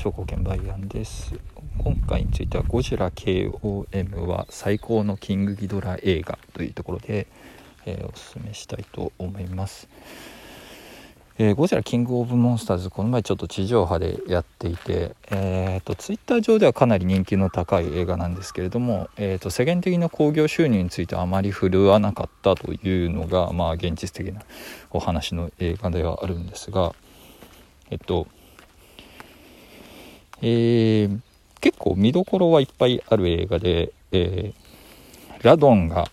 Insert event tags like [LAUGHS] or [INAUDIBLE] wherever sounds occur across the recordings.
証拠券バイアンです。今回についてはゴジラ KOM は最高のキングギドラ映画というところで、えー、おすすめしたいと思います。えー、ゴジラキングオブモンスターズこの前ちょっと地上波でやっていて、えーと、ツイッター上ではかなり人気の高い映画なんですけれども、えーと、世間的な興行収入についてあまり振るわなかったというのが、まあ、現実的なお話の映画ではあるんですがえっとえー、結構見どころはいっぱいある映画で、えー、ラドンが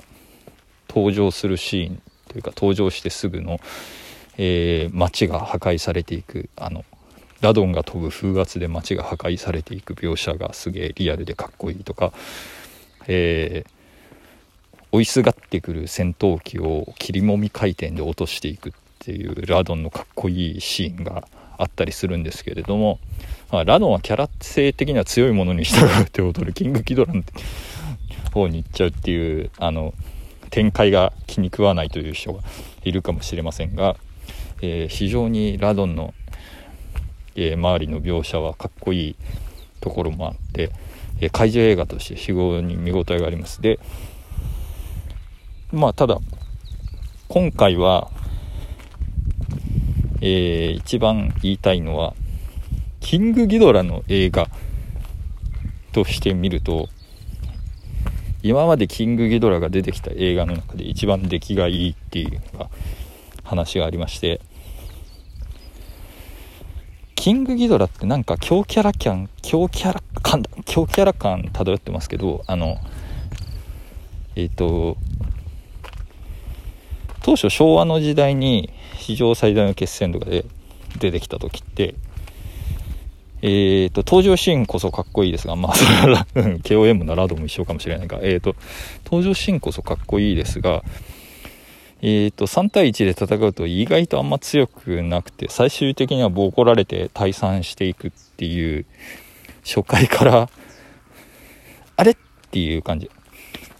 登場するシーンというか登場してすぐのえー、街が破壊されていくあのラドンが飛ぶ風圧で街が破壊されていく描写がすげえリアルでかっこいいとか、えー、追いすがってくる戦闘機を切りもみ回転で落としていくっていうラドンのかっこいいシーンがあったりするんですけれども、まあ、ラドンはキャラ性的には強いものに従うって踊るキングキドラン [LAUGHS] 方に行っちゃうっていうあの展開が気に食わないという人がいるかもしれませんがえー、非常にラドンの、えー、周りの描写はかっこいいところもあって、えー、怪獣映画として非常に見応えがあります。でまあただ今回は、えー、一番言いたいのはキングギドラの映画として見ると今までキングギドラが出てきた映画の中で一番出来がいいっていうのが話がありましてキングギドラってなんか強キャラ感強キャラ感強キャラ感漂ってますけどあのえっ、ー、と当初昭和の時代に史上最大の決戦とかで出てきた時ってえーと、登場シーンこそかっこいいですが、まあ、それは KOM のラドも一緒かもしれないが、えーと登場シーンこそかっこいいですが、えーと、3対1で戦うと意外とあんま強くなくて最終的にはボコられて退散していくっていう初回からあれ？っていう感じ。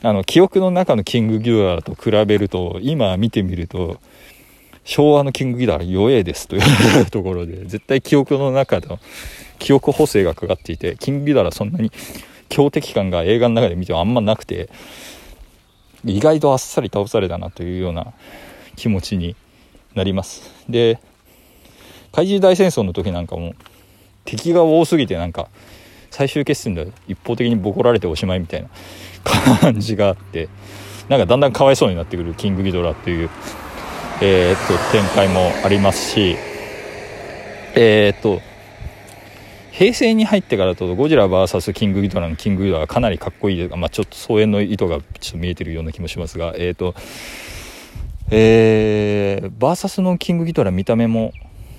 あの記憶の中のキングギドラと比べると今見てみると昭和のキングギドラ弱えですというところで [LAUGHS] 絶対記憶の中の記憶補正がかかっていてキングギドラそんなに強敵感が映画の中で見てもあんまなくて意外とあっさり倒されたなというような気持ちになります。で怪獣大戦争の時なんかも敵が多すぎてなんか最終決戦で一方的にボコられておしまいみたいな感じがあってなんかだんだんかわいそうになってくるキングギドラっていう、えー、っと展開もありますしえー、っと平成に入ってからとゴジラ VS キングギドラのキングギドラがかなりかっこいいですが、まあ、ちょっと総演の意図がちょっと見えてるような気もしますがえっ、とえー、VS のキングギドラ見た目も、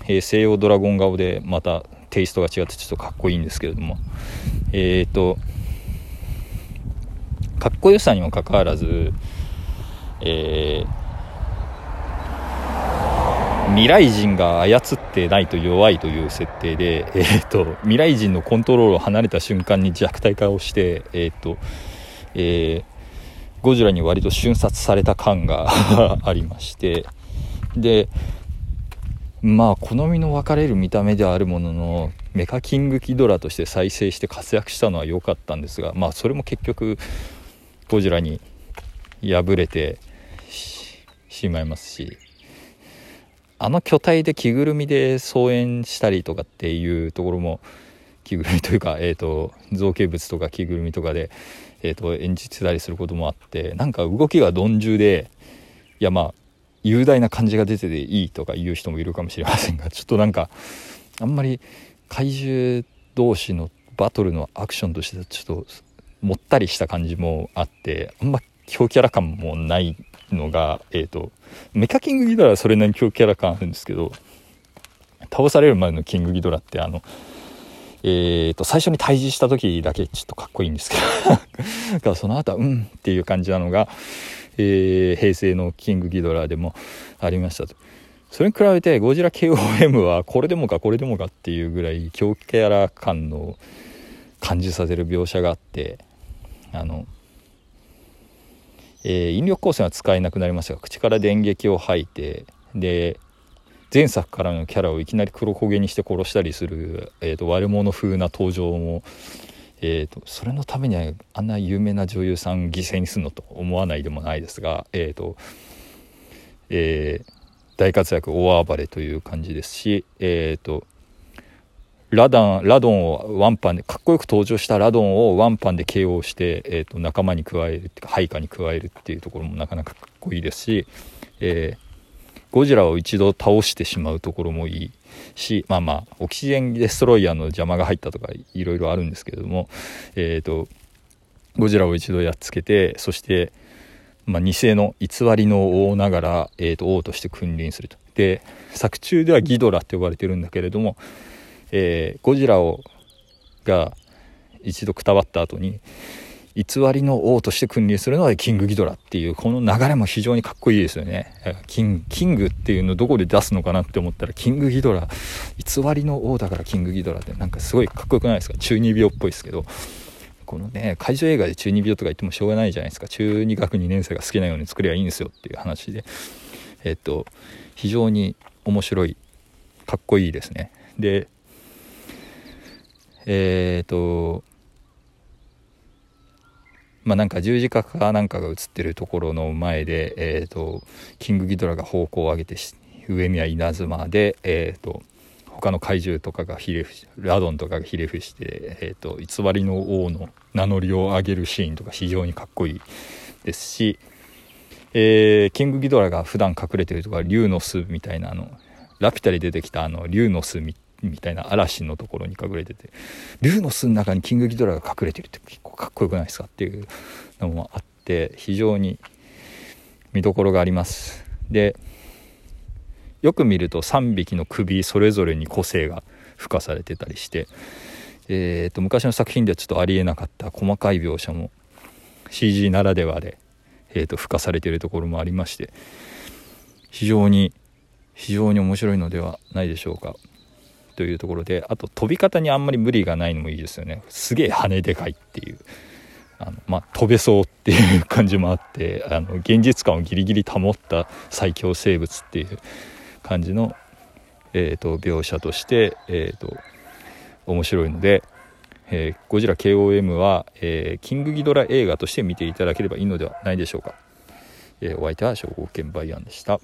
えー、西洋ドラゴン顔でまたテイストが違ってちょっとかっこいいんですけれども。えっ、ー、とかっこよさにもかかわらずえー未来人が操ってないと弱いという設定で、えーと、未来人のコントロールを離れた瞬間に弱体化をして、えーとえー、ゴジラに割と瞬殺された感が [LAUGHS] ありまして。でまあ好みの分かれる見た目ではあるもののメカキングキドラとして再生して活躍したのは良かったんですがまあそれも結局ゴジラに敗れてしまいますしあの巨体で着ぐるみで操演したりとかっていうところも着ぐるみというか、[LAUGHS] えーと、造形物とか着ぐるみとかで、えーと、演じてたりすることもあってなんか動きが鈍重でいやまあ雄大な感じが出てていいとか言う人もいるかもしれませんがちょっとなんかあんまり怪獣同士のバトルのアクションとしてちょっともったりした感じもあってあんま強キャラ感もないのが、えっ、ー、と、メカキングギドラはそれなりに強キャラ感あるんですけど、倒される前のキングギドラってあの、えーと、最初に退治した時だけちょっとかっこいいんですけど [LAUGHS] その後はうんっていう感じなのが、えー、平成のキングギドラでもありましたと。それに比べてゴジラ KOM はこれでもかこれでもかっていうぐらい強キャラ感の感じさせる描写があってあのえー、引力光線は使えなくなりましたが口から電撃を吐いてで前作からのキャラをいきなり黒焦げにして殺したりする、えーと、悪者風な登場も、えーと、それのためにはあんな有名な女優さん犠牲にするのと思わないでもないですが、えーとえー、大活躍大暴れという感じですし、えーとラダンラドンをワンパンでかっこよく登場したラドンをワンパンで KO して、えーと、仲間に加える配下に加えるっていうところもなかなかかっこいいですし、えー、ゴジラを一度倒してしまうところもいいしまあまあオキシジェンデストロイヤーの邪魔が入ったとかいろいろあるんですけれども、えーと、ゴジラを一度やっつけてそして、まあ、偽の偽りの王ながら、えーと王として君臨すると。で作中ではギドラって呼ばれてるんだけれどもえー、ゴジラをが一度くたばった後に偽りの王として君臨するのはキングギドラっていうこの流れも非常にかっこいいですよね。キンキングっていうのどこで出すのかなって思ったらキングギドラ。偽りの王だからキングギドラってなんかすごいかっこよくないですか？中二病っぽいですけど。このね怪獣映画で中二病とか言ってもしょうがないじゃないですか。中二学2年生が好きなように作りゃいいんですよっていう話で。えっと非常に面白いかっこいいですね。でえっ、とまあなんか十字架かなんかが映ってるところの前で、えーと、キングギドラが方向を上げて上宮稲妻で、えーと、他の怪獣とかがひれ伏しラドンとかがひれ伏して、えーと、偽りの王の名乗りを上げるシーンとか非常にかっこいいですし、えー、キングギドラが普段隠れてるとか竜の巣みたいなあのラピュタに出てきたあの竜の巣みたいなみたいな嵐のところに隠れてて竜の巣の中にキングギドラが隠れてるって結構かっこよくないですかっていうのもあって非常に見どころがありますでよく見ると3匹の首それぞれに個性が付加されてたりして、えー、と昔の作品ではちょっとありえなかった細かい描写も CG ならではで、えー、と付加されているところもありまして非常に非常に面白いのではないでしょうか。というところであと飛び方にあんまり無理がないのもいいですよね。すげえ羽でかいっていう。あの、まあ、飛べそうっていう感じもあってあの現実感をギリギリ保った最強生物っていう感じの、えーと、描写として、えーと、面白いので、えー、ゴジラ KOM は、えー、キングギドラ映画として見ていただければいいのではないでしょうか、えー、お相手は証券バイアンでした。